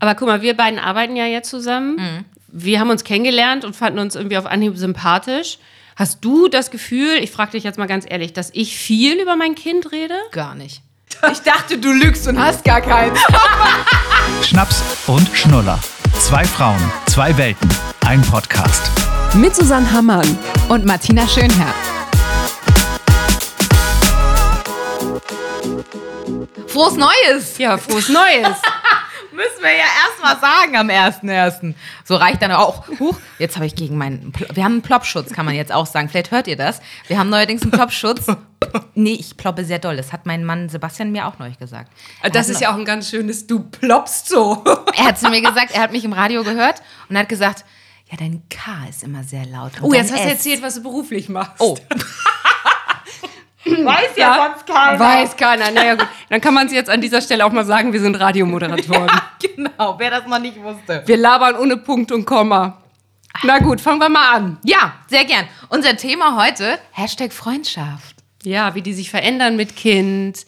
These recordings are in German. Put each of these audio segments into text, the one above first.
Aber guck mal, wir beiden arbeiten ja jetzt zusammen. Mhm. Wir haben uns kennengelernt und fanden uns irgendwie auf Anhieb sympathisch. Hast du das Gefühl, ich frage dich jetzt mal ganz ehrlich, dass ich viel über mein Kind rede? Gar nicht. Ich dachte, du lügst und hast gar keins. Schnaps und Schnuller. Zwei Frauen, zwei Welten, ein Podcast. Mit Susanne Hammann. Und Martina Schönherr. Frohes Neues! Ja, frohes Neues. Müssen wir ja erstmal sagen am 1.1. So reicht dann auch. Huch, jetzt habe ich gegen meinen. Pl- Wir haben einen Plopschutz, kann man jetzt auch sagen. Vielleicht hört ihr das. Wir haben neuerdings einen Plopschutz. Nee, ich ploppe sehr doll. Das hat mein Mann Sebastian mir auch neulich gesagt. Er Das ist ja auch ein ganz schönes, du ploppst so. Er hat zu mir gesagt, er hat mich im Radio gehört und hat gesagt, ja, dein K ist immer sehr laut. Oh, jetzt hast du erzählt, was du beruflich machst. Oh. Weiß Ja, Weiß keiner. Naja, gut. Dann kann man es jetzt an dieser Stelle auch mal sagen, wir sind Radiomoderatoren. Genau, wer das noch nicht wusste. Wir labern ohne Punkt und Komma. Na gut, fangen wir mal an. Ja, sehr gern. Unser Thema heute, Hashtag Freundschaft. Ja, wie die sich verändern mit Kind.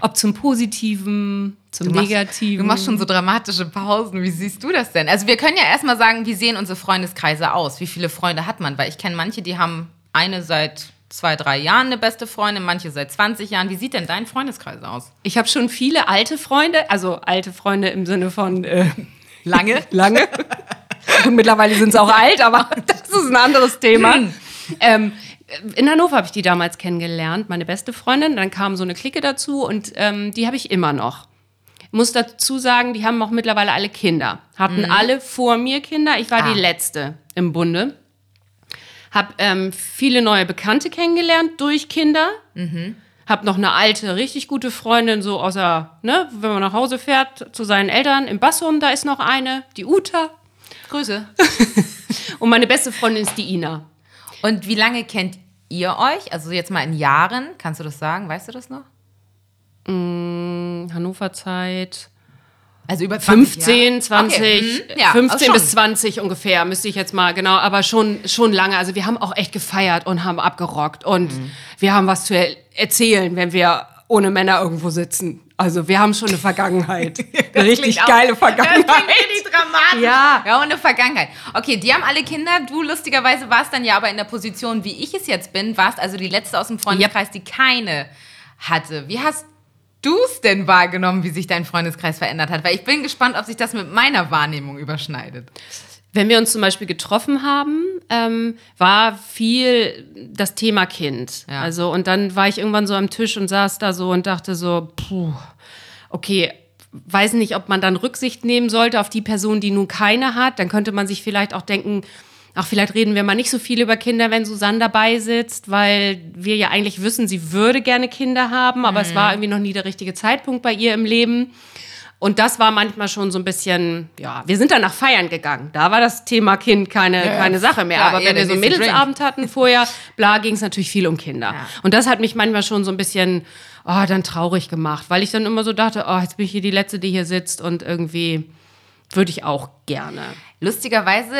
Ob zum Positiven, zum Du machst, Negativen. du machst schon so dramatische Pausen. Wie siehst du das denn? Also wir können ja erstmal sagen, wie sehen unsere Freundeskreise aus? Wie viele Freunde hat man? Weil ich kenne manche, die haben eine seit zwei, drei Jahren eine beste Freundin, manche seit 20 Jahren. Wie sieht denn dein Freundeskreis aus? Ich habe schon viele alte Freunde, also alte Freunde im Sinne von äh, Lange? lange. Und mittlerweile sind sie auch alt, aber das ist ein anderes Thema. ähm, in Hannover habe ich die damals kennengelernt, meine beste Freundin. Dann kam so eine Clique dazu und ähm, die habe ich immer noch. Ich muss dazu sagen, die haben auch mittlerweile alle Kinder. Hatten alle vor mir Kinder. Ich war Ah. die letzte im Bunde. Hab ähm, viele neue Bekannte kennengelernt durch Kinder. Hab noch eine alte, richtig gute Freundin, so außer, ne, wenn man nach Hause fährt, zu seinen Eltern. Im Bassum, da ist noch eine, die Uta. Grüße. Und meine beste Freundin ist die Ina. Und wie lange kennt ihr euch? Also jetzt mal in Jahren. Kannst du das sagen? Weißt du das noch? Hannover Zeit. Also über 20 15, Jahre? 20, Okay, mhm. ja, 15 auch schon. bis 20 ungefähr, müsste ich jetzt mal, genau, aber schon, schon lange. Also wir haben auch echt gefeiert und haben abgerockt und Mhm. wir haben was zu er erzählen, wenn wir ohne Männer irgendwo sitzen. Also wir haben schon eine Vergangenheit. eine richtig auch- geile Das Vergangenheit. richtig dramatisch. Ja. Ja, und eine Vergangenheit. Okay, die haben alle Kinder. Du lustigerweise warst dann ja aber in der Position, wie ich es jetzt bin, warst also die letzte aus dem Freundeskreis, die keine hatte. Wie hast du es denn wahrgenommen, wie sich dein Freundeskreis verändert hat? Weil ich bin gespannt, ob sich das mit meiner Wahrnehmung überschneidet. Wenn wir uns zum Beispiel getroffen haben, ähm, war viel das Thema Kind. Ja. Also, und dann war ich irgendwann so am Tisch und saß da so und dachte so, puh, okay, weiß nicht, ob man dann Rücksicht nehmen sollte auf die Person, die nun keine hat. Dann könnte man sich vielleicht auch denken, ach, vielleicht reden wir mal nicht so viel über Kinder, wenn Susanne dabei sitzt, weil wir ja eigentlich wissen, sie würde gerne Kinder haben, aber es war irgendwie noch nie der richtige Zeitpunkt bei ihr im Leben. Und das war manchmal schon so ein bisschen, ja, wir sind dann nach Feiern gegangen. Da war das Thema Kind keine, keine Sache mehr. klar, Aber wenn wir so einen Mädelsabend hatten vorher, bla, ging es natürlich viel um Kinder. Und das hat mich manchmal schon so ein bisschen, oh, dann traurig gemacht, weil ich dann immer so dachte, oh, jetzt bin ich hier die Letzte, die hier sitzt und irgendwie würde ich auch gerne. Lustigerweise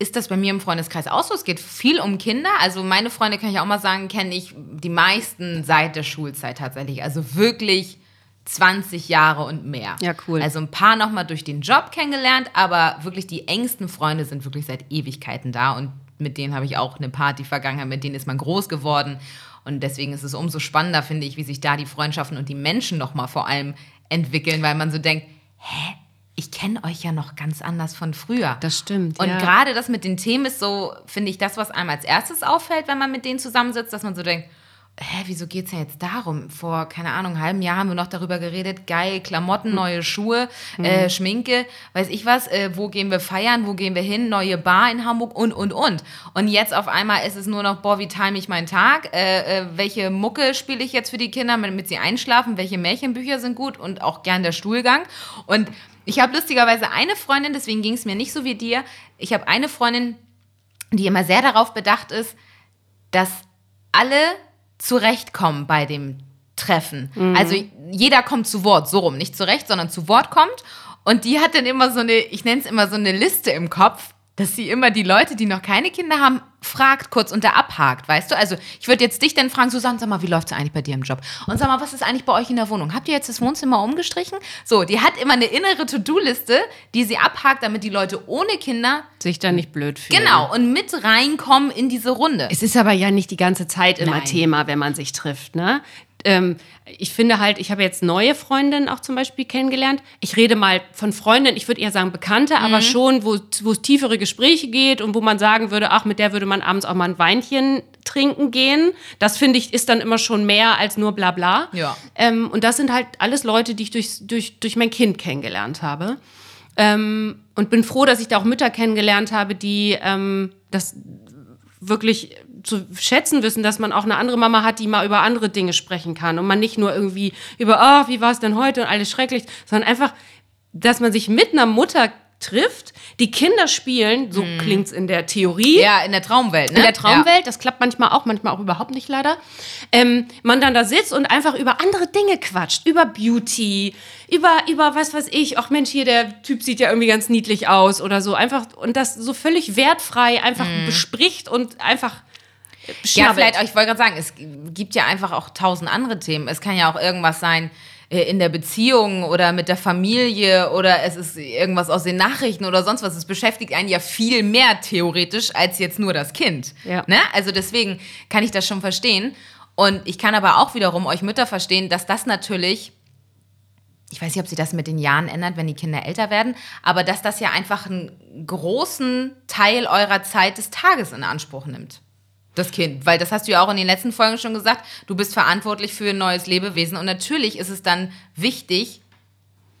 ist das bei mir im Freundeskreis auch so. Es geht viel um Kinder. Also meine Freunde, kann ich auch mal sagen, kenne ich die meisten seit der Schulzeit tatsächlich. Also wirklich 20 Jahre und mehr. Ja, cool. Also ein paar nochmal durch den Job kennengelernt, aber wirklich die engsten Freunde sind wirklich seit Ewigkeiten da und mit denen habe ich auch eine Party-Vergangenheit, mit denen ist man groß geworden. Und deswegen ist es umso spannender, finde ich, wie sich da die Freundschaften und die Menschen nochmal vor allem entwickeln, weil man so denkt, hä, ich kenne euch ja noch ganz anders von früher. Das stimmt, Und ja. gerade das mit den Themen ist so, finde ich, das, was einem als erstes auffällt, wenn man mit denen zusammensitzt, dass man so denkt, hä, wieso geht es ja jetzt darum? Vor, keine Ahnung, einem halben Jahr haben wir noch darüber geredet, geil, Hm. Klamotten, neue Schuhe, äh, Schminke, weiß ich was, äh, wo gehen wir feiern, wo gehen wir hin, neue Bar in Hamburg und, und, und. Und jetzt auf einmal ist es nur noch, boah, wie time ich meinen Tag, äh, äh, welche Mucke spiele ich jetzt für die Kinder, damit sie einschlafen, welche Märchenbücher sind gut und auch gern der Stuhlgang. Und ich habe lustigerweise eine Freundin, deswegen ging es mir nicht so wie dir, ich habe eine Freundin, die immer sehr darauf bedacht ist, dass alle zurechtkommen bei dem Treffen. Also jeder kommt zu Wort, so rum, nicht zurecht, sondern zu Wort kommt. Und die hat dann immer so eine, ich nenne es immer so eine Liste im Kopf, dass sie immer die Leute, die noch keine Kinder haben, fragt kurz und da abhakt, weißt du? Also ich würde jetzt dich dann fragen, Susanne, sag mal, wie läuft es eigentlich bei dir im Job? Und sag mal, was ist eigentlich bei euch in der Wohnung? Habt ihr jetzt das Wohnzimmer umgestrichen? So, die hat immer eine innere To-Do-Liste, die sie abhakt, damit die Leute ohne Kinder Sich da nicht blöd fühlen. genau und mit reinkommen in diese Runde. Es ist aber ja nicht die ganze Zeit immer Nein. Thema, wenn man sich trifft, ne? Ähm, ich finde halt, ich habe jetzt neue Freundinnen auch zum Beispiel kennengelernt. Ich rede mal von Freundinnen, ich würde eher sagen Bekannte, Mhm. aber schon, wo, wo es tiefere Gespräche geht und wo man sagen würde, ach, mit der würde man abends auch mal ein Weinchen trinken gehen. Das finde ich ist dann immer schon mehr als nur bla bla. Ja. Ähm, und das sind halt alles Leute, die ich durch, durch, durch mein Kind kennengelernt habe. Ähm, und bin froh, dass ich da auch Mütter kennengelernt habe, die ähm, das wirklich zu schätzen wissen, dass man auch eine andere Mama hat, die mal über andere Dinge sprechen kann. Und man nicht nur irgendwie über, ah, wie war es denn heute und alles schrecklich, sondern einfach, dass man sich mit einer Mutter trifft, die Kinder spielen, so klingt's in der Theorie, ja, in der Traumwelt, ne? in der Traumwelt, das klappt manchmal auch, manchmal auch überhaupt nicht leider, ähm, man dann da sitzt und einfach über andere Dinge quatscht, über Beauty, über, über was weiß ich, ach Mensch, hier der Typ sieht ja irgendwie ganz niedlich aus oder so, einfach und das so völlig wertfrei einfach bespricht und einfach Ja, vielleicht, ich wollte gerade sagen, es gibt ja einfach auch tausend andere Themen. Es kann ja auch irgendwas sein äh, in der Beziehung oder mit der Familie oder es ist irgendwas aus den Nachrichten oder sonst was. Es beschäftigt einen ja viel mehr theoretisch als jetzt nur das Kind. Ja. Ne? Also deswegen kann ich das schon verstehen. Und ich kann aber auch wiederum euch Mütter verstehen, dass das natürlich ich weiß nicht, ob sich das mit den Jahren ändert, wenn die Kinder älter werden, aber dass das ja einfach einen großen Teil eurer Zeit des Tages in Anspruch nimmt. Das Kind. Weil das hast du ja auch in den letzten Folgen schon gesagt, du bist verantwortlich für ein neues Lebewesen und natürlich ist es dann wichtig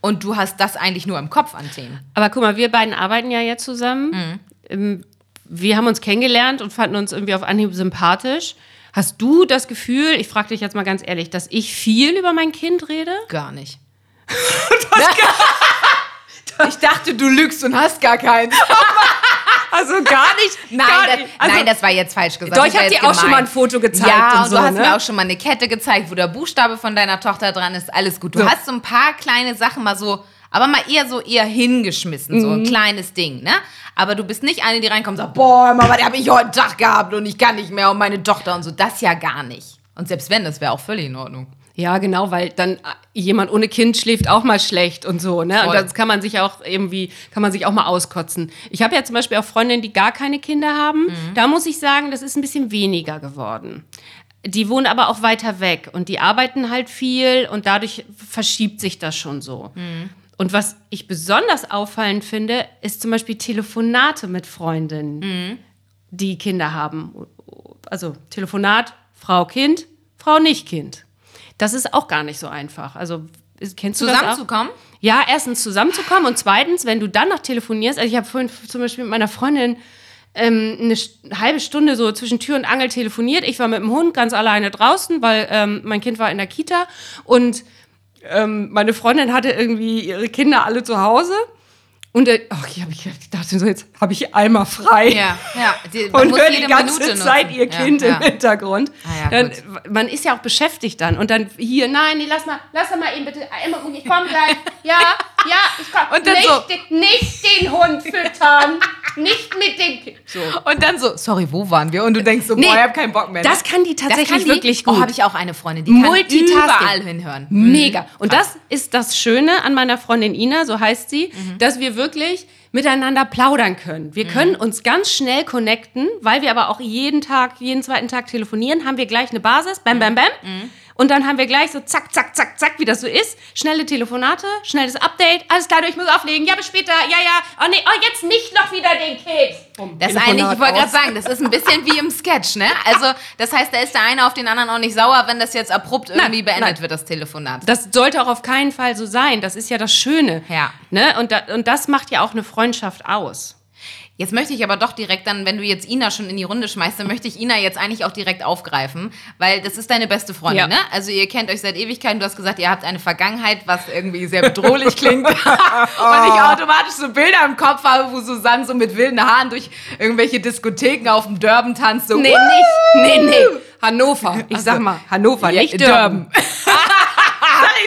und du hast das eigentlich nur im Kopf an Themen. Aber guck mal, wir beiden arbeiten ja jetzt zusammen. Ähm, Wir haben uns kennengelernt und fanden uns irgendwie auf Anhieb sympathisch. Hast du das Gefühl, ich frage dich jetzt mal ganz ehrlich, dass ich viel über mein Kind rede? Gar nicht. ich dachte, du lügst und hast gar keinen. Also gar nicht. Nein, gar das, nicht. Also, nein, das war jetzt falsch gesagt. Doch, ich war hab jetzt dir auch schon mal ein Foto gezeigt Ja, und und so, du hast ne? mir auch schon mal eine Kette gezeigt, wo der Buchstabe von deiner Tochter dran ist. Alles gut. Du So. hast so ein paar kleine Sachen mal so, aber mal eher so eher hingeschmissen, so Mhm. ein kleines Ding, ne? Aber du bist nicht eine, die reinkommt und sagt, boah, Mama, die habe ich heute Tag gehabt und ich kann nicht mehr und meine Tochter und so. Das ja gar nicht. Und selbst wenn, das wäre auch völlig in Ordnung. Ja, genau, weil dann äh, jemand ohne Kind schläft auch mal schlecht und so, ne? Und das kann man sich auch irgendwie, kann man sich auch mal auskotzen. Ich habe ja zum Beispiel auch Freundinnen, die gar keine Kinder haben. Mhm. Da muss ich sagen, das ist ein bisschen weniger geworden. Die wohnen aber auch weiter weg und die arbeiten halt viel und dadurch verschiebt sich das schon so. Mhm. Und was ich besonders auffallend finde, ist zum Beispiel Telefonate mit Freundinnen, Mhm. die Kinder haben. Also Telefonat, Frau, Kind, Frau, nicht Kind. Das ist auch gar nicht so einfach. Also kennst du? Zusammenzukommen? Ja, erstens zusammenzukommen und zweitens, wenn du dann noch telefonierst, also ich habe vorhin zum Beispiel mit meiner Freundin ähm, eine halbe Stunde so zwischen Tür und Angel telefoniert. Ich war mit dem Hund ganz alleine draußen, weil ähm, mein Kind war in der Kita und ähm, meine Freundin hatte irgendwie ihre Kinder alle zu Hause. Und äh, ach, ich, hab, ich dachte so, jetzt habe ich einmal frei Ja, ja. Die, und jede die ganze Minute Zeit nutzen. ihr Kind ja, im ja. Hintergrund. Ah ja, dann, man ist ja auch beschäftigt dann. Und dann hier, nein, nee, lass mal, lass mal eben bitte, einmal, ich komm gleich. Ja, ja, ich komm. Und dann nicht, so- den, nicht den Hund füttern, nicht mit dem. So. Und dann so, sorry, wo waren wir? Und du denkst so, boah, ich hab keinen Bock mehr. ne? Das kann die tatsächlich kann die, wirklich gut. Oh, habe ich auch eine Freundin, die kann Multitasking. überall hinhören. Mega. Und das ist das Schöne an meiner Freundin Ina, so heißt sie, Mhm. dass wir wirklich miteinander plaudern können. Wir können uns ganz schnell connecten, weil wir aber auch jeden Tag, jeden zweiten Tag telefonieren, haben wir gleich eine Basis, bam, bam, bam. Mhm. Und dann haben wir gleich so zack, zack, zack, zack, wie das so ist. Schnelle Telefonate, schnelles Update. Alles klar, du, ich muss auflegen. Ja, bis später. Ja, ja. Oh nee, oh, jetzt nicht noch wieder den Keks. Das Telefonat eigentlich, ich wollte gerade sagen, das ist ein bisschen wie im Sketch, ne? Also, das heißt, da ist der eine auf den anderen auch nicht sauer, wenn das jetzt abrupt irgendwie beendet nein. wird, das Telefonat. Das sollte auch auf keinen Fall so sein. Das ist ja das Schöne. Ja. Ne? Und, da, und das macht ja auch eine Freundschaft aus. Jetzt möchte ich aber doch direkt dann, wenn du jetzt Ina schon in die Runde schmeißt, dann möchte ich Ina jetzt eigentlich auch direkt aufgreifen, weil das ist deine beste Freundin, Ja. ne? Also ihr kennt euch seit Ewigkeiten, du hast gesagt, ihr habt eine Vergangenheit, was irgendwie sehr bedrohlich klingt. Und ich automatisch so Bilder im Kopf habe, wo Susanne so mit wilden Haaren durch irgendwelche Diskotheken auf dem Dörben tanzt. So, Nee, "Wuh!" nicht. Nee, nee. Hannover. Ich sag mal, Hannover, Ja, nicht Dörben. Sag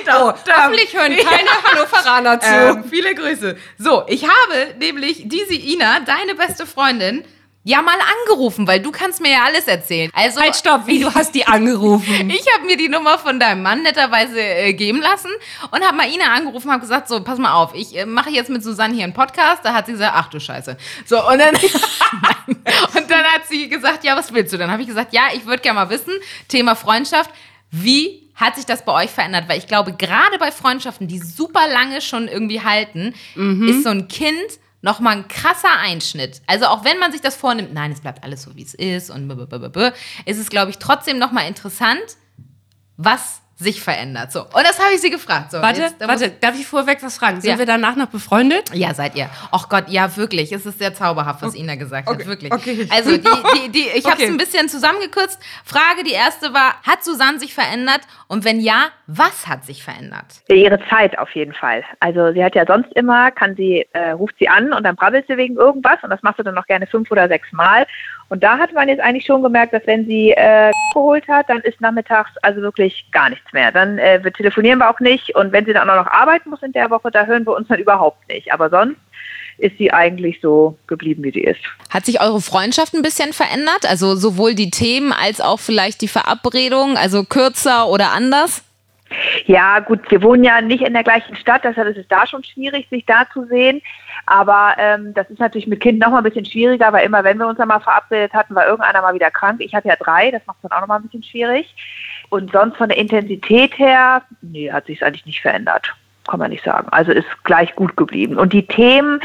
doch. Hoffentlich hören keine Hannoveraner zu. Ähm, viele Grüße. So, ich habe nämlich diese Ina, deine beste Freundin, ja mal angerufen, weil du kannst mir ja alles erzählen. Also halt, stopp, wie, du hast die angerufen? ich habe mir die Nummer von deinem Mann netterweise äh, geben lassen und habe mal Ina angerufen und habe gesagt, so, pass mal auf, ich äh, mache jetzt mit Susanne hier einen Podcast. Da hat sie gesagt, ach du Scheiße. So, und dann, und dann hat sie gesagt, ja, was willst du? Dann habe ich gesagt, ja, ich würde gerne mal wissen, Thema Freundschaft, wie hat sich das bei euch verändert? Weil ich glaube, gerade bei Freundschaften, die super lange schon irgendwie halten, Mhm. ist so ein Kind nochmal ein krasser Einschnitt. Also auch wenn man sich das vornimmt, nein, es bleibt alles so, wie es ist und ist es, glaube ich, trotzdem nochmal interessant, was sich verändert. So, und das habe ich sie gefragt. So, Warte, jetzt, warte, darf ich vorweg was fragen? Sind Ja. wir danach noch befreundet? Ja, seid ihr. Ach Gott, ja, wirklich. Es ist sehr zauberhaft, was Ina gesagt hat. Wirklich. okay. Also, die, die, die, ich habe es Okay. ein bisschen zusammengekürzt. Frage, die erste war, hat Susanne sich verändert? Und wenn ja, was hat sich verändert? Ihre Zeit auf jeden Fall. Also sie hat ja sonst immer, kann sie, äh, ruft sie an und dann brabbelt sie wegen irgendwas und das machst du dann noch gerne fünf oder sechs Mal. Und da hat man jetzt eigentlich schon gemerkt, dass wenn sie äh, geholt hat, dann ist nachmittags also wirklich gar nichts mehr. Dann äh, wir telefonieren wir auch nicht und wenn sie dann auch noch arbeiten muss in der Woche, da hören wir uns dann überhaupt nicht. Aber sonst ist sie eigentlich so geblieben, wie sie ist. Hat sich eure Freundschaft ein bisschen verändert? Also sowohl die Themen als auch vielleicht die Verabredung, also kürzer oder anders? Ja, gut, wir wohnen ja nicht in der gleichen Stadt, deshalb ist es da schon schwierig, sich da zu sehen. Aber ähm, das ist natürlich mit Kind noch mal ein bisschen schwieriger, weil immer, wenn wir uns dann mal verabredet hatten, war irgendeiner mal wieder krank. Ich hatte ja drei, das macht es dann auch noch mal ein bisschen schwierig. Und sonst von der Intensität her, nee, hat sich eigentlich nicht verändert. Kann man nicht sagen. Also ist gleich gut geblieben. Und die Themen,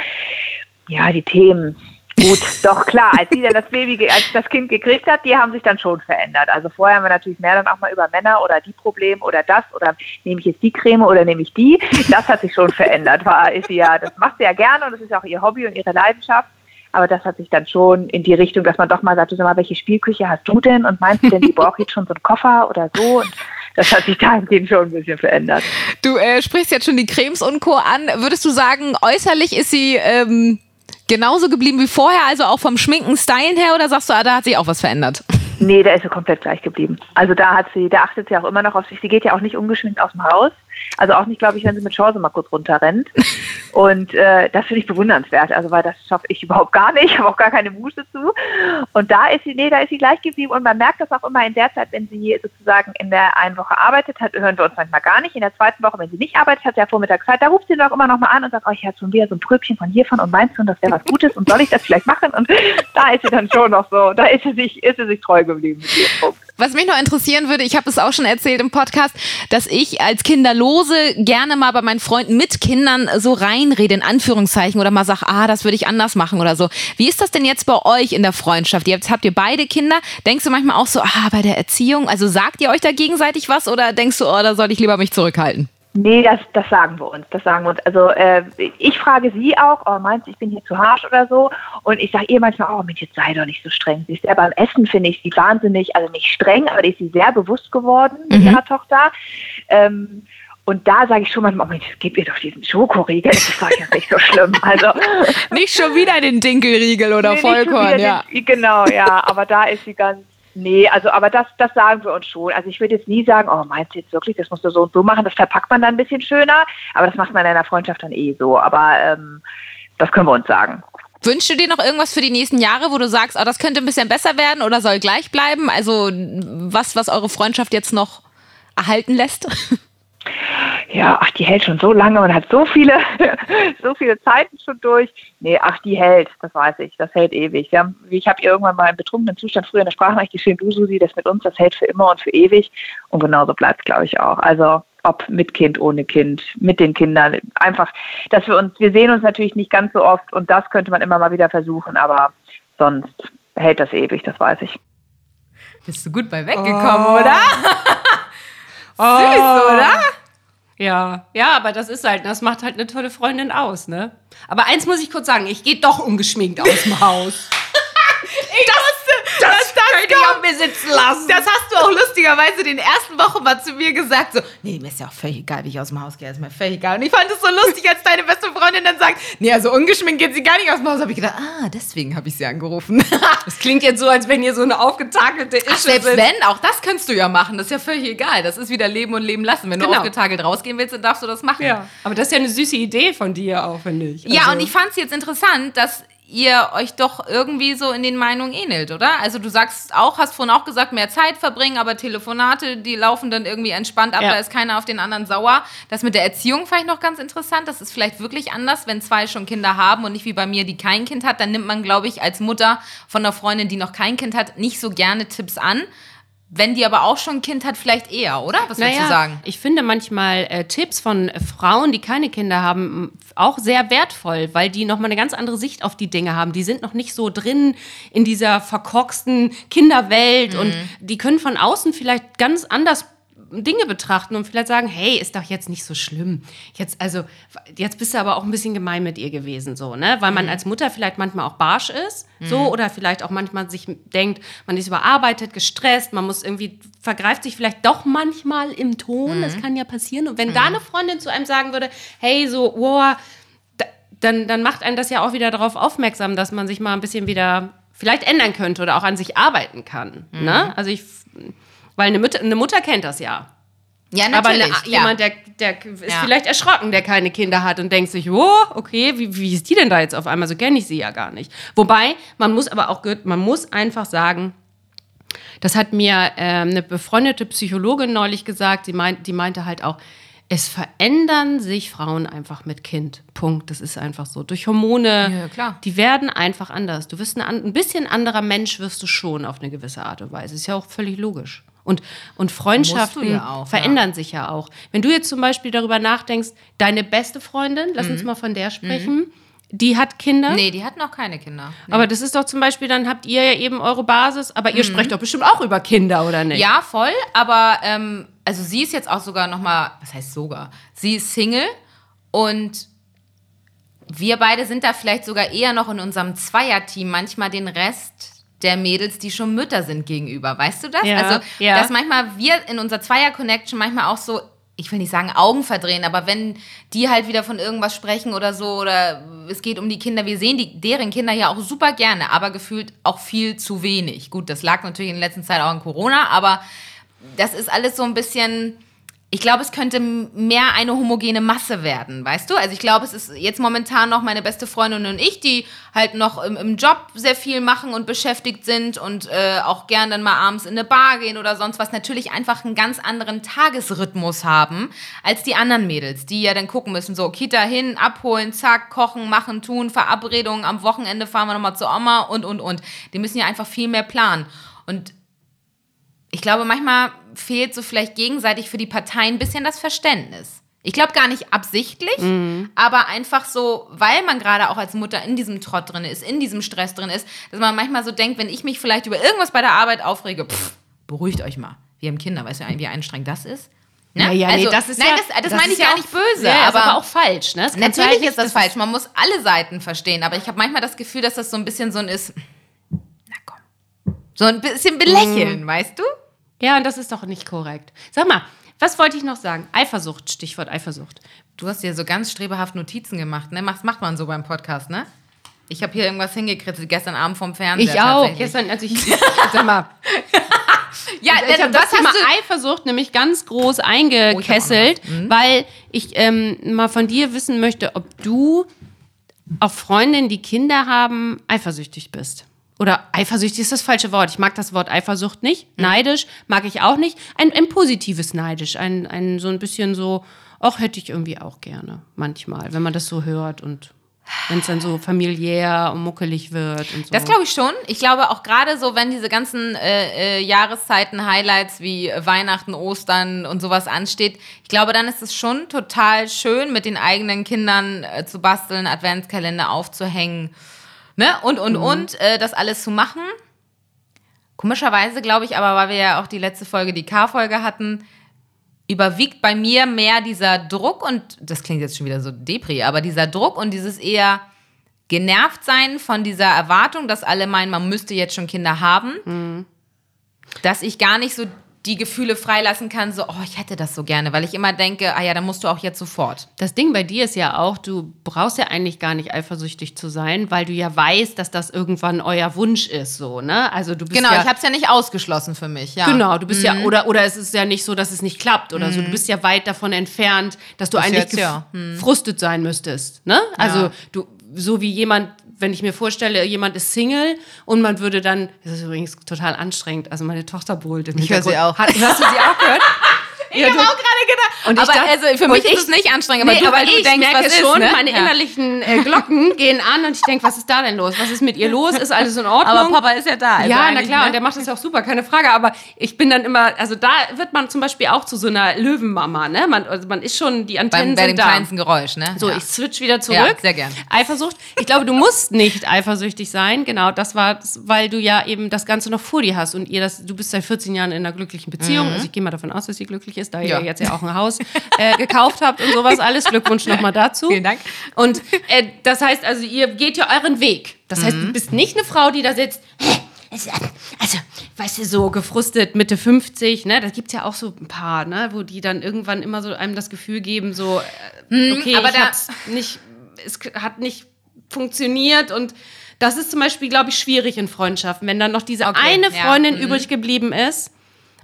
ja, die Themen, Gut, doch klar, als sie dann das Baby, als das Kind gekriegt hat, die haben sich dann schon verändert. Also vorher haben wir natürlich mehr dann auch mal über Männer oder die Probleme oder das oder nehme ich jetzt die Creme oder nehme ich die. Das hat sich schon verändert. War, ist sie ja, das macht sie ja gerne und das ist auch ihr Hobby und ihre Leidenschaft. Aber das hat sich dann schon in die Richtung, dass man doch mal sagt, du sag mal, welche Spielküche hast du denn? Und meinst du denn, die braucht jetzt schon so einen Koffer oder so? Und das hat sich dahingehend schon ein bisschen verändert. Du äh, sprichst jetzt schon die Cremes und Co. an. Würdest du sagen, äußerlich ist sie ähm, genauso geblieben wie vorher, also auch vom Schminken, Stylen her, oder sagst du, ah, da hat sich auch was verändert? Nee, da ist sie komplett gleich geblieben. Also da hat sie, da achtet sie auch immer noch auf sich. Sie geht ja auch nicht ungeschminkt aus dem Haus. Also auch nicht, glaube ich, wenn sie mit Chance mal kurz runterrennt. Und äh, das finde ich bewundernswert. Also weil das schaffe ich überhaupt gar nicht. Ich habe auch gar keine Muße zu. Und da ist sie, nee, da ist sie gleich geblieben. Und man merkt das auch immer in der Zeit, wenn sie sozusagen in der einen Woche arbeitet hat, hören wir uns manchmal gar nicht. In der zweiten Woche, wenn sie nicht arbeitet, hat sie ja Vormittagszeit, da ruft sie doch immer noch mal an und sagt, oh, ich habe schon wieder so ein Pröbchen von hiervon und meinst du, das wäre was Gutes und soll ich das vielleicht machen? Und da ist sie dann schon noch so, da ist sie sich, ist sie sich treu geblieben mit. Was mich noch interessieren würde, ich habe es auch schon erzählt im Podcast, dass ich als Kinderlose gerne mal bei meinen Freunden mit Kindern so reinrede, in Anführungszeichen, oder mal sage, ah, das würde ich anders machen oder so. Wie ist das denn jetzt bei euch in der Freundschaft? Jetzt habt ihr beide Kinder. Denkst du manchmal auch so, ah, bei der Erziehung, also sagt ihr euch da gegenseitig was oder denkst du, oh, da soll ich lieber mich zurückhalten? Nee, das, das sagen wir uns. Das sagen wir uns. Also äh, ich frage sie auch, oh, meinst du, ich bin hier zu harsch oder so? Und ich sage ihr manchmal, oh Mensch, jetzt sei doch nicht so streng. Sie ist ja beim Essen, finde ich sie wahnsinnig, also nicht streng, aber die ist sie sehr bewusst geworden mit ihrer Tochter. Ähm, und da sage ich schon manchmal, oh Mensch, gib ihr doch diesen Schokoriegel, das ist doch jetzt nicht so schlimm. Also Nicht schon wieder den Dinkelriegel oder Nee, Vollkorn, ja. Den, genau, ja, aber da ist sie ganz. Nee, also aber das, das sagen wir uns schon. Also ich würde jetzt nie sagen, oh, meinst du jetzt wirklich, das musst du so und so machen, das verpackt man dann ein bisschen schöner, aber das macht man in einer Freundschaft dann eh so. Aber ähm, das können wir uns sagen. Wünschst du dir noch irgendwas für die nächsten Jahre, wo du sagst, oh, das könnte ein bisschen besser werden oder soll gleich bleiben? Also was, was eure Freundschaft jetzt noch erhalten lässt? Ja, ach, die hält schon so lange und hat so viele, so viele Zeiten schon durch. Nee, ach, die hält, das weiß ich, das hält ewig. Wir haben, ich habe ihr irgendwann mal im betrunkenen Zustand früher in der Sprachnachricht geschrieben, du Susi, das mit uns, das hält für immer und für ewig. Und genauso bleibt es, glaube ich, auch. Also ob mit Kind, ohne Kind, mit den Kindern. Einfach, dass wir uns, wir sehen uns natürlich nicht ganz so oft und das könnte man immer mal wieder versuchen, aber sonst hält das ewig, das weiß ich. Bist du gut bei weggekommen, oder? Ja, ja, aber das ist halt, das macht halt eine tolle Freundin aus, ne? Aber eins muss ich kurz sagen, ich gehe doch ungeschminkt aus dem Haus. Ich wusste, nicht auf mir sitzen lassen. Das hast du auch lustigerweise den ersten Wochen mal zu mir gesagt, so, nee, mir ist ja auch völlig egal, wie ich aus dem Haus gehe, ist mir völlig egal. Und ich fand es so lustig, als deine beste Freundin dann sagt, nee, also ungeschminkt geht sie gar nicht aus dem Haus. habe ich gedacht, ah, deswegen habe ich sie angerufen. Das klingt jetzt so, als wenn ihr so eine aufgetakelte Ische Ach, selbst sitzt. wenn, auch das kannst du ja machen. Das ist ja völlig egal. Das ist wieder Leben und Leben lassen. Wenn du Genau. aufgetakelt rausgehen willst, dann darfst du das machen. Ja, aber das ist ja eine süße Idee von dir auch, finde ich. Ja, Also- und ich fand es jetzt interessant, dass ihr euch doch irgendwie so in den Meinungen ähnelt, oder? Also du sagst auch, hast vorhin auch gesagt, mehr Zeit verbringen, aber Telefonate, die laufen dann irgendwie entspannt ab, Ja. da ist keiner auf den anderen sauer. Das mit der Erziehung vielleicht noch ganz interessant, das ist vielleicht wirklich anders, wenn zwei schon Kinder haben und nicht wie bei mir, die kein Kind hat, dann nimmt man, glaube ich, als Mutter von einer Freundin, die noch kein Kind hat, nicht so gerne Tipps an. Wenn die aber auch schon ein Kind hat, vielleicht eher, oder? Was würdest du sagen? Ich finde manchmal äh, Tipps von äh, Frauen, die keine Kinder haben, auch sehr wertvoll, weil die nochmal eine ganz andere Sicht auf die Dinge haben. Die sind noch nicht so drin in dieser verkorksten Kinderwelt und Mhm. die können von außen vielleicht ganz anders Dinge betrachten und vielleicht sagen, hey, ist doch jetzt nicht so schlimm. Jetzt, also, jetzt bist du aber auch ein bisschen gemein mit ihr gewesen, so, ne? Weil man Mhm. als Mutter vielleicht manchmal auch barsch ist, so, oder vielleicht auch manchmal sich denkt, man ist überarbeitet, gestresst, man muss irgendwie, vergreift sich vielleicht doch manchmal im Ton, Mhm. das kann ja passieren. Und wenn da eine Freundin zu einem sagen würde, hey, so, wow, da, dann, dann macht einen das ja auch wieder darauf aufmerksam, dass man sich mal ein bisschen wieder vielleicht ändern könnte oder auch an sich arbeiten kann. Mhm. Ne? Also ich, weil eine Mutter, eine Mutter kennt das ja. Ja, Aber eine, natürlich. ja. jemand, der, der ist Ja. vielleicht erschrocken, der keine Kinder hat und denkt sich, oh, okay, wie, wie ist die denn da jetzt auf einmal? So kenne ich sie ja gar nicht. Wobei, man muss aber auch, man muss einfach sagen, das hat mir ähm, eine befreundete Psychologin neulich gesagt, sie meint, die meinte halt auch, es verändern sich Frauen einfach mit Kind. Punkt. Das ist einfach so. Durch Hormone. Ja, klar. Die werden einfach anders. Du wirst ein, ein bisschen anderer Mensch wirst du schon auf eine gewisse Art und Weise. Ist ja auch völlig logisch. Und, und Freundschaften ja auch, verändern sich ja auch. Wenn du jetzt zum Beispiel darüber nachdenkst, deine beste Freundin, lass Mhm. uns mal von der sprechen, die hat Kinder. Nee, die hat noch keine Kinder. Aber das ist doch zum Beispiel, dann habt ihr ja eben eure Basis, aber ihr sprecht doch bestimmt auch über Kinder, oder nicht? Mhm. Ja, voll, aber ähm, also sie ist jetzt auch sogar noch mal, was heißt sogar? Sie ist Single und wir beide sind da vielleicht sogar eher noch in unserem Zweierteam manchmal den Rest der Mädels, die schon Mütter sind gegenüber. Weißt du das? Ja, also, ja. dass manchmal wir in unserer Zweier-Connection manchmal auch so, ich will nicht sagen Augen verdrehen, aber wenn die halt wieder von irgendwas sprechen oder so oder es geht um die Kinder, wir sehen die, deren Kinder ja auch super gerne, aber gefühlt auch viel zu wenig. Gut, das lag natürlich in der letzten Zeit auch an Corona, aber das ist alles so ein bisschen. Ich glaube, es könnte mehr eine homogene Masse werden, weißt du? Also ich glaube, es ist jetzt momentan noch meine beste Freundin und ich, die halt noch im, im Job sehr viel machen und beschäftigt sind und äh, auch gern dann mal abends in eine Bar gehen oder sonst was. Natürlich einfach einen ganz anderen Tagesrhythmus haben als die anderen Mädels, die ja dann gucken müssen, so Kita hin, abholen, zack, kochen, machen, tun, Verabredungen, am Wochenende fahren wir nochmal zur Oma und, und, und. Die müssen ja einfach viel mehr planen. Und ich glaube, manchmal fehlt so vielleicht gegenseitig für die Parteien ein bisschen das Verständnis. Ich glaube gar nicht absichtlich, aber einfach so, weil man gerade auch als Mutter in diesem Trott drin ist, in diesem Stress drin ist, dass man manchmal so denkt, wenn ich mich vielleicht über irgendwas bei der Arbeit aufrege, pff, beruhigt euch mal. Wir haben Kinder, weißt du, wie anstrengend das ist? Ne? Ja, ja, nee, Also, das ist nein, ja, das, das, meine ich ja gar auch- nicht böse, ja, aber, aber auch falsch, ne? Das Natürlich halt ist das nicht- falsch. Man muss alle Seiten verstehen. Aber ich habe manchmal das Gefühl, dass das so ein bisschen so ein ist. So ein bisschen belächeln, weißt du? Ja, und das ist doch nicht korrekt. Sag mal, was wollte ich noch sagen? Eifersucht, Stichwort Eifersucht. Du hast dir so ganz strebehaft Notizen gemacht, ne? Das macht man so beim Podcast, ne? Ich habe hier irgendwas hingekritzelt gestern Abend vom Fernseher. Ich auch. Gestern, als ich, sag mal, Ja, ich habe das Thema? Eifersucht nämlich ganz groß Oh, eingekesselt, ich hab auch Mhm. weil ich ähm, mal von dir wissen möchte, ob du auf Freundinnen, die Kinder haben, eifersüchtig bist. Oder eifersüchtig ist das falsche Wort. Ich mag das Wort Eifersucht nicht. Mhm. Neidisch mag ich auch nicht. Ein, ein positives Neidisch. Ein, ein so ein bisschen so, ach, hätte ich irgendwie auch gerne. Manchmal, wenn man das so hört und wenn es dann so familiär und muckelig wird und so. Das glaube ich schon. Ich glaube auch gerade so, wenn diese ganzen äh, äh, Jahreszeiten, Highlights wie Weihnachten, Ostern und sowas ansteht, ich glaube, dann ist es schon total schön, mit den eigenen Kindern äh, zu basteln, Adventskalender aufzuhängen, ne? Und, und, und, äh, das alles zu machen. Komischerweise glaube ich aber, weil wir ja auch die letzte Folge, die K-Folge hatten, überwiegt bei mir mehr dieser Druck und das klingt jetzt schon wieder so Depri, aber dieser Druck und dieses eher genervt sein von dieser Erwartung, dass alle meinen, man müsste jetzt schon Kinder haben. dass ich gar nicht so die Gefühle freilassen kann, so, oh, ich hätte das so gerne, weil ich immer denke, ah ja, dann musst du auch jetzt sofort. Das Ding bei dir ist ja auch, du brauchst ja eigentlich gar nicht eifersüchtig zu sein, weil du ja weißt, dass das irgendwann euer Wunsch ist, so, ne? Also du bist Genau, ja, ich habe es ja nicht ausgeschlossen für mich, ja. Genau, du bist ja, oder, oder es ist ja nicht so, dass es nicht klappt oder so. Du bist ja weit davon entfernt, dass du Bis eigentlich jetzt, ja. gefrustet sein müsstest. Ne? Also du, so wie jemand, wenn ich mir vorstelle, jemand ist Single und man würde dann, das ist übrigens total anstrengend, also meine Tochter brüllt im Ich höre sie auch. Hat, hast du sie auch gehört? Ich habe auch gerade gedacht. Und aber dachte- also für mich ich- ist es nicht anstrengend, aber nee, du, aber weil du ich denkst, merke was ist, schon, ne? meine Ja. innerlichen äh, Glocken gehen an und ich denke, was ist da denn los? Was ist mit ihr los? Ist alles in Ordnung? Aber Papa ist ja da. also ja, na klar, ne? und der macht das ja auch super, keine Frage. Aber ich bin dann immer, also da wird man zum Beispiel auch zu so einer Löwenmama, ne? Man, also man ist schon, die Antennen bei, bei dem sind da. kleinsten Geräusch, ne? So, ja. ich switch wieder zurück. Ja, sehr gern. Eifersucht. Ich glaube, du musst nicht eifersüchtig sein. Genau, das war, weil du ja eben das Ganze noch vor dir hast und ihr das, du bist seit 14 Jahren in einer glücklichen Beziehung. Also ich gehe mal davon aus, dass sie glücklich ist, da Ja. ihr jetzt ja auch ein Haus äh, gekauft habt und sowas alles. Glückwunsch nochmal dazu. Vielen Dank. Und äh, das heißt also, ihr geht ja euren Weg. Das heißt, du bist nicht eine Frau, die da sitzt. "Hä, es- Also, weißt du, so gefrustet, Mitte 50, ne? Da gibt's ja auch so ein paar, ne? Wo die dann irgendwann immer so einem das Gefühl geben, so, äh, okay, aber ich da- hab's nicht, es hat nicht funktioniert und das ist zum Beispiel, glaube ich, schwierig in Freundschaften, wenn dann noch diese Okay, eine ja, Freundin mhm. übrig geblieben ist,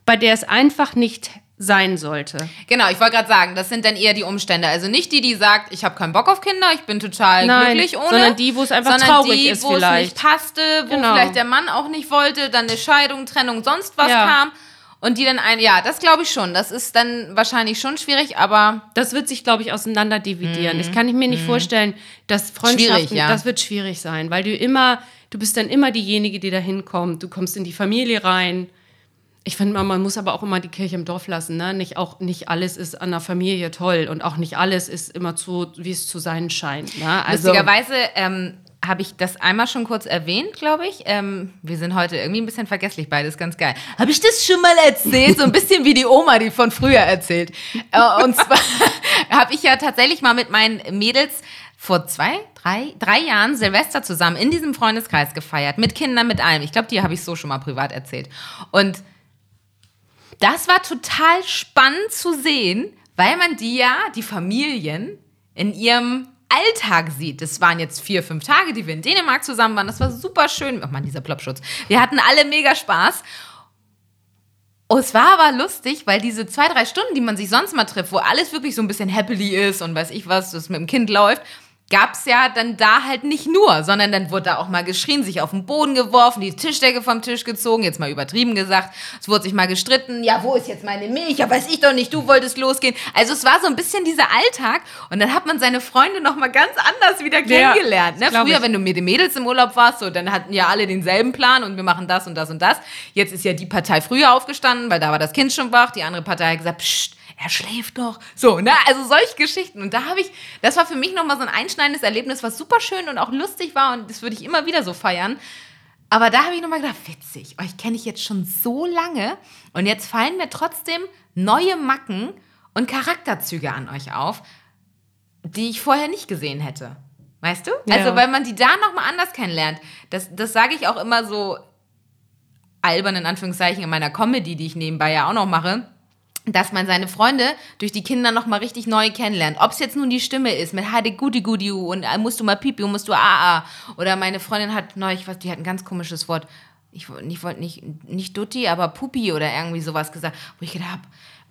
bei der es einfach nicht sein sollte. Genau, ich wollte gerade sagen, das sind dann eher die Umstände. Also nicht die, die sagt, ich habe keinen Bock auf Kinder, ich bin total Nein, glücklich ohne. sondern die, wo es einfach traurig die, ist wo es vielleicht. nicht passte, wo Genau. vielleicht der Mann auch nicht wollte, dann eine Scheidung, Trennung, sonst was Ja. kam. Und die dann ein, ja, das glaube ich schon. Das ist dann wahrscheinlich schon schwierig, aber Das wird sich, glaube ich, auseinander dividieren. Das kann ich mir nicht vorstellen, dass Freundschaften, Mhm. Ja. das wird schwierig sein, weil du immer, du bist dann immer diejenige, die da hinkommt. Du kommst in die Familie rein. Ich finde, man muss aber auch immer die Kirche im Dorf lassen. Ne? Nicht, auch, nicht alles ist an der Familie toll und auch nicht alles ist immer so, wie es zu sein scheint. Ne? Also, lustigerweise ähm, habe ich das einmal schon kurz erwähnt, glaube ich. Ähm, wir sind heute irgendwie ein bisschen vergesslich, beides ganz geil. Habe ich das schon mal erzählt? So ein bisschen wie die Oma, die von früher erzählt. Äh, und zwar habe ich ja tatsächlich mal mit meinen Mädels vor zwei, drei, drei Jahren Silvester zusammen in diesem Freundeskreis gefeiert. Mit Kindern, mit allem. Ich glaube, die habe ich so schon mal privat erzählt. Und das war total spannend zu sehen, weil man die ja, die Familien, in ihrem Alltag sieht. Das waren jetzt vier, fünf Tage, die wir in Dänemark zusammen waren. Das war super schön. Oh Mann, dieser Plopschutz. Wir hatten alle mega Spaß. Oh, es war aber lustig, weil diese zwei, drei Stunden, die man sich sonst mal trifft, wo alles wirklich so ein bisschen happily ist und weiß ich was, das mit dem Kind läuft, gab es ja dann da halt nicht nur, sondern dann wurde da auch mal geschrien, sich auf den Boden geworfen, die Tischdecke vom Tisch gezogen, jetzt mal übertrieben gesagt. Es wurde sich mal gestritten, ja, wo ist jetzt meine Milch? Ja, weiß ich doch nicht, du wolltest losgehen. Also es war so ein bisschen dieser Alltag und dann hat man seine Freunde noch mal ganz anders wieder Ja, kennengelernt. Ne? das glaub Früher, ich. wenn du mit den Mädels im Urlaub warst, so, dann hatten ja alle denselben Plan und wir machen das und das und das. Jetzt ist ja die Partei früher aufgestanden, weil da war das Kind schon wach. Die andere Partei hat gesagt, Psst, er schläft doch. So, ne? Also solche Geschichten. Und da habe ich, das war für mich nochmal so ein einschneidendes Erlebnis, was super schön und auch lustig war und das würde ich immer wieder so feiern. Aber da habe ich nochmal gedacht, witzig, euch kenne ich jetzt schon so lange und jetzt fallen mir trotzdem neue Macken und Charakterzüge an euch auf, die ich vorher nicht gesehen hätte. Weißt du? Ja. Also, weil man die da nochmal anders kennenlernt. Das, das sage ich auch immer so albern in Anführungszeichen in meiner Comedy, die ich nebenbei ja auch noch mache, dass man seine Freunde durch die Kinder noch mal richtig neu kennenlernt. Ob es jetzt nun die Stimme ist mit Heide Gudi Gudi und äh, musst du mal Pipi und musst du AA. Oder meine Freundin hat neulich, was, die hat ein ganz komisches Wort. Ich, ich wollte nicht, nicht Dutti, aber Pupi oder irgendwie sowas gesagt, wo ich gedacht habe,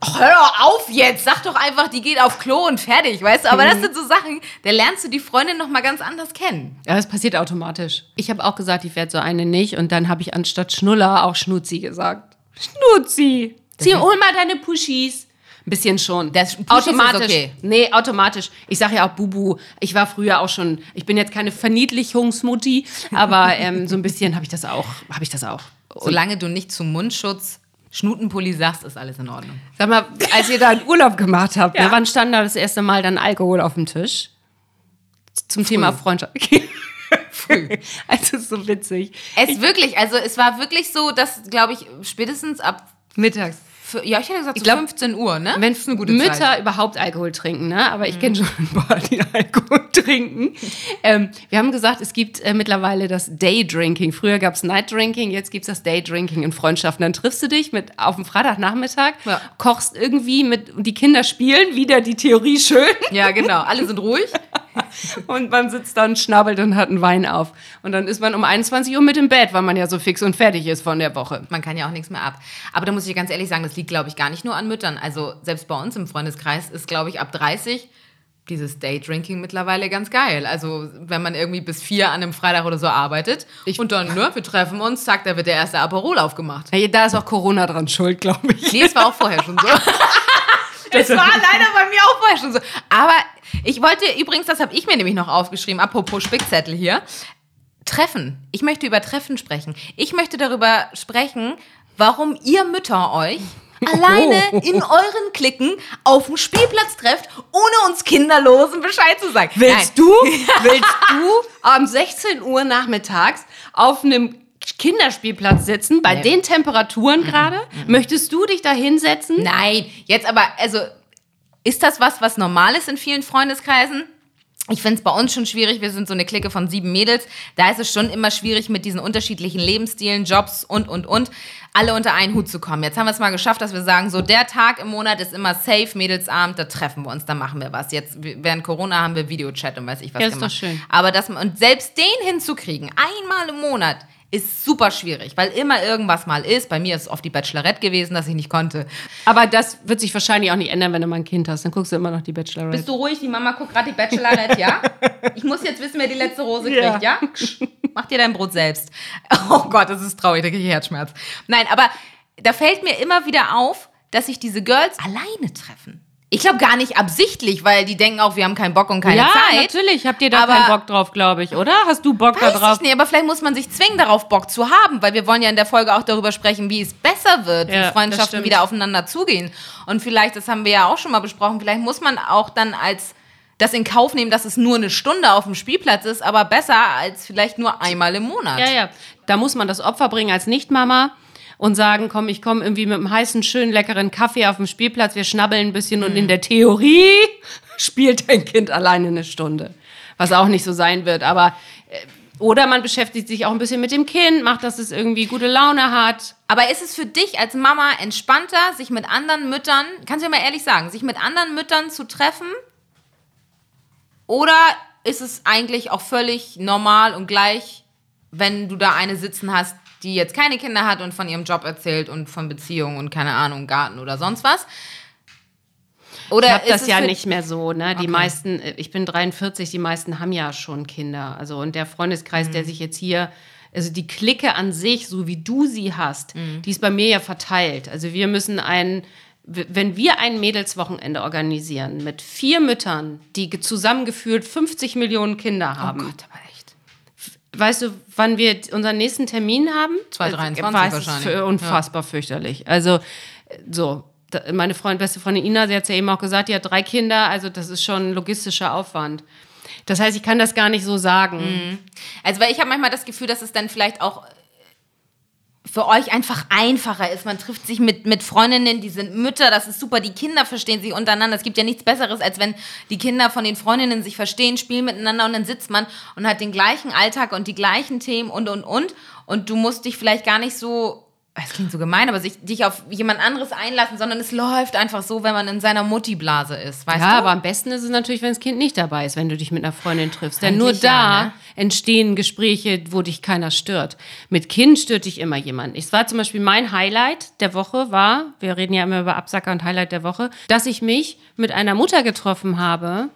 Oh, hör doch auf jetzt, sag doch einfach, die geht auf Klo und fertig, weißt du? Aber das sind so Sachen, da lernst du die Freundin noch mal ganz anders kennen. Ja, das passiert automatisch. Ich habe auch gesagt, ich werde so eine nicht. Und dann habe ich anstatt Schnuller auch Schnutzi gesagt. Schnutzi! Zieh, hol mal deine Puschis. Ein bisschen schon. Das Puschis automatisch. okay. Nee, automatisch. Ich sage ja auch Bubu. Ich war früher auch schon, ich bin jetzt keine Verniedlichungsmutti, aber ähm, so ein bisschen habe ich das auch. Habe ich das auch. Und Solange du nicht zum Mundschutz Schnutenpulli sagst, ist alles in Ordnung. sag mal, als ihr da einen Urlaub gemacht habt, Ja. ne, wann stand da das erste Mal dann Alkohol auf dem Tisch? Zum Thema Freundschaft. Früh. Also so witzig. Es wirklich, also es war wirklich so, dass, glaube ich, spätestens ab Mittags. Für, ja, ich hätte gesagt, so glaub, 15 Uhr, ne? Wenn ist eine gute Mütter Zeit. Mhm. überhaupt Alkohol trinken, ne? aber ich kenne schon ein paar, die Alkohol trinken. Ähm, wir haben gesagt, es gibt äh, mittlerweile das Day-Drinking. Früher gab es Night-Drinking, jetzt gibt es das Day-Drinking in Freundschaften. Dann triffst du dich mit auf dem Freitagnachmittag, Ja. kochst irgendwie mit, und die Kinder spielen wieder die Theorie schön Ja, genau. Alle sind ruhig. und man sitzt dann, schnabbelt und hat einen Wein auf. Und dann ist man um 21 Uhr mit im Bett, weil man ja so fix und fertig ist von der Woche. Man kann ja auch nichts mehr ab. Aber da muss ich ganz ehrlich sagen, das liegt, glaube ich, gar nicht nur an Müttern. Also selbst bei uns im Freundeskreis ist, glaube ich, ab 30 dieses Daydrinking mittlerweile ganz geil. Also wenn man irgendwie bis vier an einem Freitag oder so arbeitet Ich- und dann, ne, wir treffen uns, zack, da wird der erste Aperol aufgemacht. Ja, da ist auch Corona dran schuld, glaube ich. Nee, es war auch vorher schon so. Es war leider bei mir auch vorher schon so. Aber ich wollte übrigens, das habe ich mir nämlich noch aufgeschrieben, apropos Spickzettel hier. Treffen. Ich möchte über Treffen sprechen. Ich möchte darüber sprechen, warum ihr Mütter euch alleine in euren Klicken auf dem Spielplatz trefft, ohne uns Kinderlosen Bescheid zu sagen. Willst Nein. du, willst du am 16 Uhr nachmittags auf einem Kinderspielplatz sitzen, bei Nee. den Temperaturen gerade? Möchtest du dich da hinsetzen? Nein, jetzt aber, also, ist das was, was normal ist in vielen Freundeskreisen? Ich finde es bei uns schon schwierig. Wir sind so eine Clique von sieben Mädels. Da ist es schon immer schwierig, mit diesen unterschiedlichen Lebensstilen, Jobs und, und, und, alle unter einen Hut zu kommen. Jetzt haben wir es mal geschafft, dass wir sagen, so der Tag im Monat ist immer safe, Mädelsabend, da treffen wir uns, da machen wir was. Jetzt während Corona haben wir Videochat und weiß ich was Ja, ist doch gemacht. schön. Aber das, und selbst den hinzukriegen, einmal im Monat, ist super schwierig, weil immer irgendwas mal ist. Bei mir ist es oft die Bachelorette gewesen, dass ich nicht konnte. Aber das wird sich wahrscheinlich auch nicht ändern, wenn du mal ein Kind hast. Dann guckst du immer noch die Bachelorette. Bist du ruhig? Die Mama guckt gerade die Bachelorette, ja? Ich muss jetzt wissen, wer die letzte Rose Ja. kriegt, ja? Mach dir dein Brot selbst. Oh Gott, das ist traurig, da kriege ich Herzschmerz. Nein, aber da fällt mir immer wieder auf, dass sich diese Girls alleine treffen. Ich glaube gar nicht absichtlich, weil die denken auch, wir haben keinen Bock und keine ja, Zeit. natürlich. Habt ihr da Aber- keinen Bock drauf, glaube ich, oder? Hast du Bock da Weiß drauf? ich nicht, aber vielleicht muss man sich zwingen, darauf Bock zu haben, weil wir wollen ja in der Folge auch darüber sprechen, wie es besser wird, Ja, wie Freundschaften wieder aufeinander zugehen. Und vielleicht, das haben wir ja auch schon mal besprochen, vielleicht muss man auch dann als das in Kauf nehmen, dass es nur eine Stunde auf dem Spielplatz ist, aber besser als vielleicht nur einmal im Monat. Ja, ja. Da muss man das Opfer bringen als Nicht-Mama und sagen, komm, ich komme irgendwie mit einem heißen, schönen, leckeren Kaffee auf dem Spielplatz, wir schnabbeln ein bisschen und in der Theorie spielt dein Kind alleine eine Stunde. Was auch nicht so sein wird, aber äh, oder man beschäftigt sich auch ein bisschen mit dem Kind, macht, dass es irgendwie gute Laune hat. Aber ist es für dich als Mama entspannter, sich mit anderen Müttern, kannst du mir mal ehrlich sagen, sich mit anderen Müttern zu treffen? Oder ist es eigentlich auch völlig normal und gleich, wenn du da eine sitzen hast, die jetzt keine Kinder hat und von ihrem Job erzählt und von Beziehungen und keine Ahnung, Garten oder sonst was? Oder Ich habe ist das ja nicht mehr so. Ne? Die Okay. meisten, äh, ich bin 43, die meisten haben ja schon Kinder. Also und der Freundeskreis, Mhm. der sich jetzt hier, also die Clique an sich, so wie du sie hast, Mhm. die ist bei mir ja verteilt. Also wir müssen ein, w- wenn wir ein Mädelswochenende organisieren mit vier Müttern, die ge- zusammengeführt 50 Millionen Kinder Oh haben. Gott, aber echt. Weißt du, wann wir unseren nächsten Termin haben? 2023 Äh, wahrscheinlich. Für unfassbar fürchterlich. Also so, da, meine Freund, beste Freundin Ina, sie hat ja eben auch gesagt, die hat drei Kinder, also das ist schon ein logistischer Aufwand. Das heißt, ich kann das gar nicht so sagen. Also, weil ich habe manchmal das Gefühl, dass es dann vielleicht auch für euch einfach einfacher ist. Man trifft sich mit, mit Freundinnen, die sind Mütter, das ist super, die Kinder verstehen sich untereinander. Es gibt ja nichts Besseres, als wenn die Kinder von den Freundinnen sich verstehen, spielen miteinander und dann sitzt man und hat den gleichen Alltag und die gleichen Themen und, und, und. Und du musst dich vielleicht gar nicht so, es klingt so gemein, aber sich, dich auf jemand anderes einlassen, sondern es läuft einfach so, wenn man in seiner Mutti-Blase ist, weißt Ja, du? aber am besten ist es natürlich, wenn das Kind nicht dabei ist, wenn du dich mit einer Freundin triffst. Denn nur da ja, ne? entstehen Gespräche, wo dich keiner stört. Mit Kind stört dich immer jemand. Es war zum Beispiel mein Highlight der Woche war, wir reden ja immer über Absacker und Highlight der Woche, dass ich mich mit einer Mutter getroffen habe,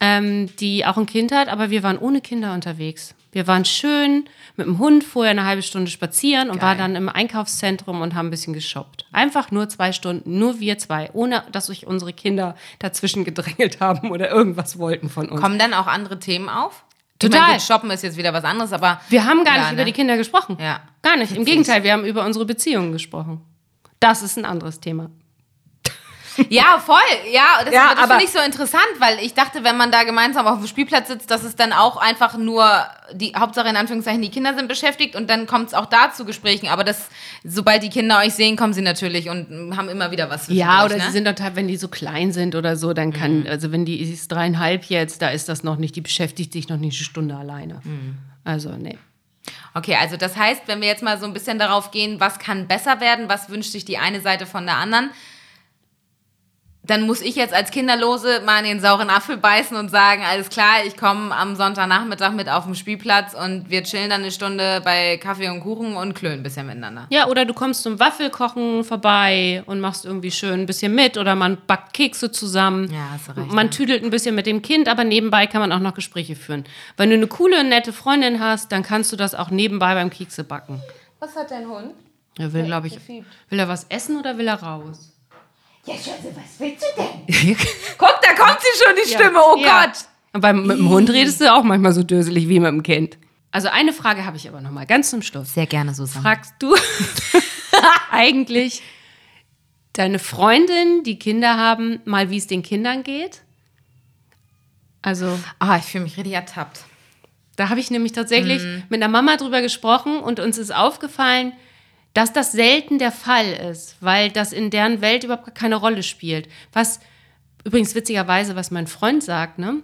ähm, die auch ein Kind hat, aber wir waren ohne Kinder unterwegs. Wir waren schön mit dem Hund vorher eine halbe Stunde spazieren und waren dann im Einkaufszentrum und haben ein bisschen geshoppt. Einfach nur zwei Stunden, nur wir zwei, ohne dass sich unsere Kinder dazwischen gedrängelt haben oder irgendwas wollten von uns. Kommen dann auch andere Themen auf? Total. Meine, gut, Shoppen ist jetzt wieder was anderes, aber. Wir haben gar Ja, nicht ne? über die Kinder gesprochen. Ja. Gar nicht. Im Gegenteil, wir haben über unsere Beziehungen gesprochen. Das ist ein anderes Thema. Ja, voll. Ja, das, Ja, das finde ich so interessant, weil ich dachte, wenn man da gemeinsam auf dem Spielplatz sitzt, dass es dann auch einfach nur die Hauptsache in Anführungszeichen die Kinder sind beschäftigt und dann kommt es auch da zu Gesprächen. Aber das, sobald die Kinder euch sehen, kommen sie natürlich und haben immer wieder was. Ja, zwischendurch, oder ne? sie sind total, wenn die so klein sind oder so, dann kann, also wenn die ist dreieinhalb jetzt, da ist das noch nicht, die beschäftigt sich noch nicht eine Stunde alleine. Also, nee. Okay, also das heißt, wenn wir jetzt mal so ein bisschen darauf gehen, was kann besser werden, was wünscht sich die eine Seite von der anderen, dann muss ich jetzt als Kinderlose mal in den sauren Apfel beißen und sagen, alles klar, ich komme am Sonntagnachmittag mit auf den Spielplatz und wir chillen dann eine Stunde bei Kaffee und Kuchen und klönen ein bisschen miteinander. Ja, oder du kommst zum Waffelkochen vorbei und machst irgendwie schön ein bisschen mit oder man backt Kekse zusammen. Ja, hast du recht, Man ja. tüdelt ein bisschen mit dem Kind, aber nebenbei kann man auch noch Gespräche führen. Wenn du eine coole, nette Freundin hast, dann kannst du das auch nebenbei beim Kekse backen. Was hat dein Hund? Er will, glaube ich, will er was essen oder will er raus? Ja, Schätze, was willst du denn? Guck, da kommt sie schon, die Stimme, oh Ja. Gott. Und beim, mit dem Hund redest du auch manchmal so döselig wie mit dem Kind. Also eine Frage habe ich aber noch mal, ganz zum Schluss. Sehr gerne, Susanne. Fragst du eigentlich deine Freundin, die Kinder haben, mal wie es den Kindern geht? Also Ah, ich fühle mich richtig ertappt. da habe ich nämlich tatsächlich mit einer Mama drüber gesprochen und uns ist aufgefallen, dass das selten der Fall ist, weil das in deren Welt überhaupt keine Rolle spielt. Was übrigens witzigerweise, was mein Freund sagt, ne?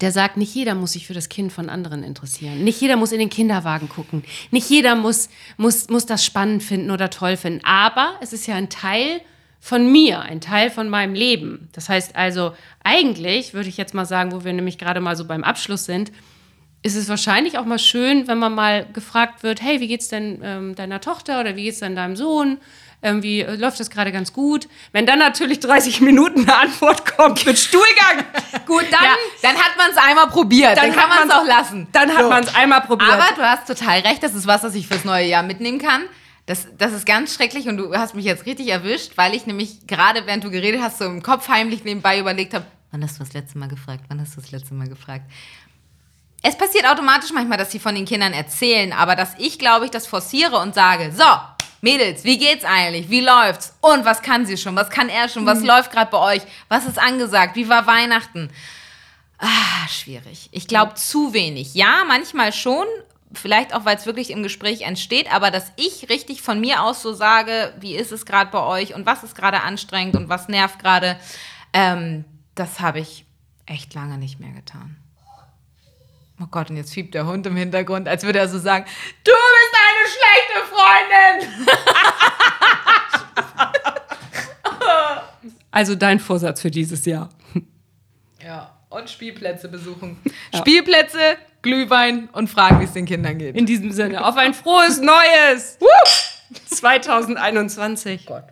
Der sagt, nicht jeder muss sich für das Kind von anderen interessieren. Nicht jeder muss in den Kinderwagen gucken. Nicht jeder muss, muss, muss das spannend finden oder toll finden. Aber es ist ja ein Teil von mir, ein Teil von meinem Leben. Das heißt also, eigentlich würde ich jetzt mal sagen, wo wir nämlich gerade mal so beim Abschluss sind, ist es wahrscheinlich auch mal schön, wenn man mal gefragt wird, hey, wie geht's denn ähm, deiner Tochter oder wie geht's denn deinem Sohn? Irgendwie äh, läuft das gerade ganz gut. Wenn dann natürlich 30 Minuten eine Antwort kommt mit Stuhlgang, gut, dann, Ja, dann hat man es einmal probiert, dann, kann hat man es man's- auch lassen. Dann hat So. man es einmal probiert. Aber du hast total recht, das ist was, was ich fürs neue Jahr mitnehmen kann. Das, das ist ganz schrecklich und du hast mich jetzt richtig erwischt, weil ich nämlich gerade, während du geredet hast, so im Kopf heimlich nebenbei überlegt habe, wann hast du das letzte Mal gefragt? Wann hast du das letzte Mal gefragt? Es passiert automatisch manchmal, dass sie von den Kindern erzählen, aber dass ich, glaube ich, das forciere und sage, so, Mädels, wie geht's eigentlich? Wie läuft's? Und was kann sie schon? Was kann er schon? Was läuft gerade bei euch? Was ist angesagt? Wie war Weihnachten? Ah, schwierig. Ich glaube zu wenig. Ja, manchmal schon. Vielleicht auch, weil es wirklich im Gespräch entsteht, aber dass ich richtig von mir aus so sage, wie ist es gerade bei euch und was ist gerade anstrengend und was nervt gerade, ähm, das habe ich echt lange nicht mehr getan. Oh Gott, und jetzt fiebt der Hund im Hintergrund, als würde er so sagen, du bist eine schlechte Freundin. also dein Vorsatz für dieses Jahr. Ja, und Spielplätze besuchen. Spielplätze, Glühwein und fragen, wie es den Kindern geht. In diesem Sinne, auf ein frohes Neues! 2021. Gott.